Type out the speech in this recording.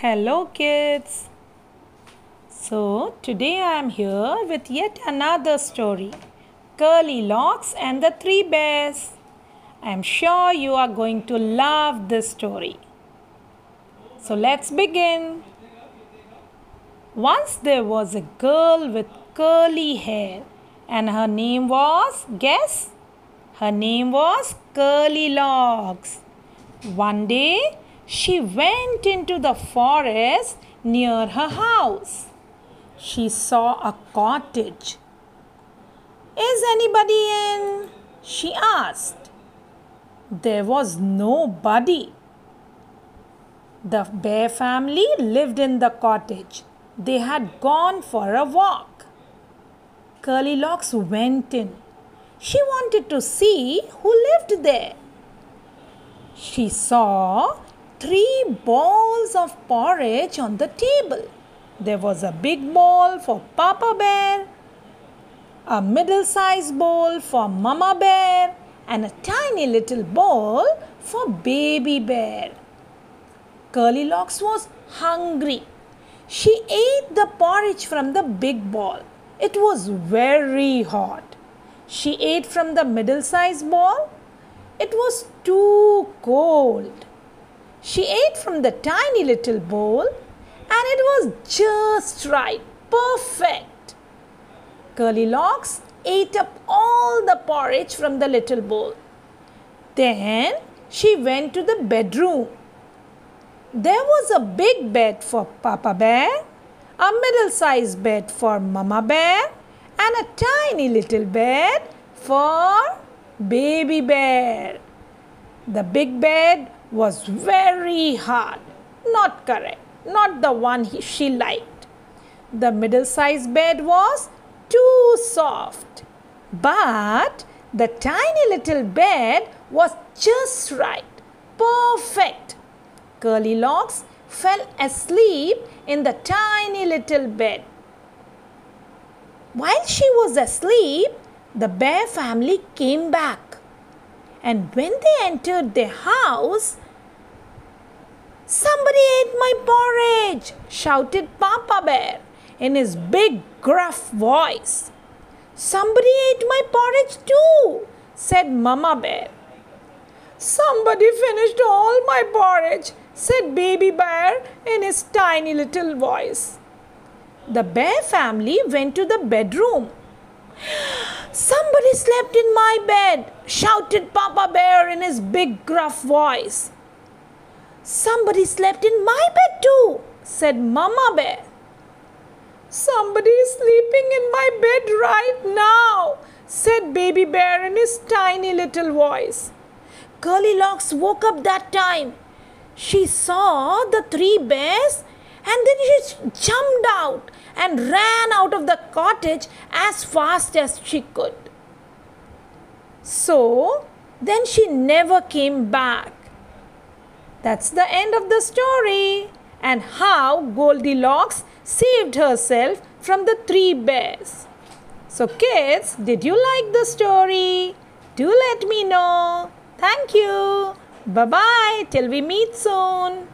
Hello, kids. So, today I am here with yet another story Curly Locks and the Three Bears. I am sure you are going to love this story. So, let's begin. Once there was a girl with curly hair, and her name was, guess? Her name was Curly Locks. One day, she went into the forest near her house. She saw a cottage. Is anybody in? She asked. There was nobody. The bear family lived in the cottage. They had gone for a walk. Curly Locks went in. She wanted to see who lived there. She saw three bowls of porridge on the table. There was a big bowl for Papa Bear, a middle sized bowl for Mama Bear, and a tiny little bowl for Baby Bear. Curly Locks was hungry. She ate the porridge from the big bowl. It was very hot. She ate from the middle sized bowl. It was too cold. She ate from the tiny little bowl and it was just right, perfect. Curly Locks ate up all the porridge from the little bowl. Then she went to the bedroom. There was a big bed for Papa Bear, a middle sized bed for Mama Bear, and a tiny little bed for Baby Bear. The big bed was very hard, not correct, not the one he, she liked. The middle sized bed was too soft, but the tiny little bed was just right, perfect. Curly Locks fell asleep in the tiny little bed. While she was asleep, the bear family came back. And when they entered their house, Somebody ate my porridge, shouted Papa Bear in his big, gruff voice. Somebody ate my porridge too, said Mama Bear. Somebody finished all my porridge, said Baby Bear in his tiny little voice. The bear family went to the bedroom. Somebody slept in my bed, shouted Papa Bear in his big, gruff voice. Somebody slept in my bed too, said Mama Bear. Somebody is sleeping in my bed right now, said Baby Bear in his tiny little voice. Curly Locks woke up that time. She saw the three bears and then she jumped out and ran out of the cottage as fast as she could. So, then she never came back. That's the end of the story. And how Goldilocks saved herself from the three bears. So, kids, did you like the story? Do let me know. Thank you. Bye bye. Till we meet soon.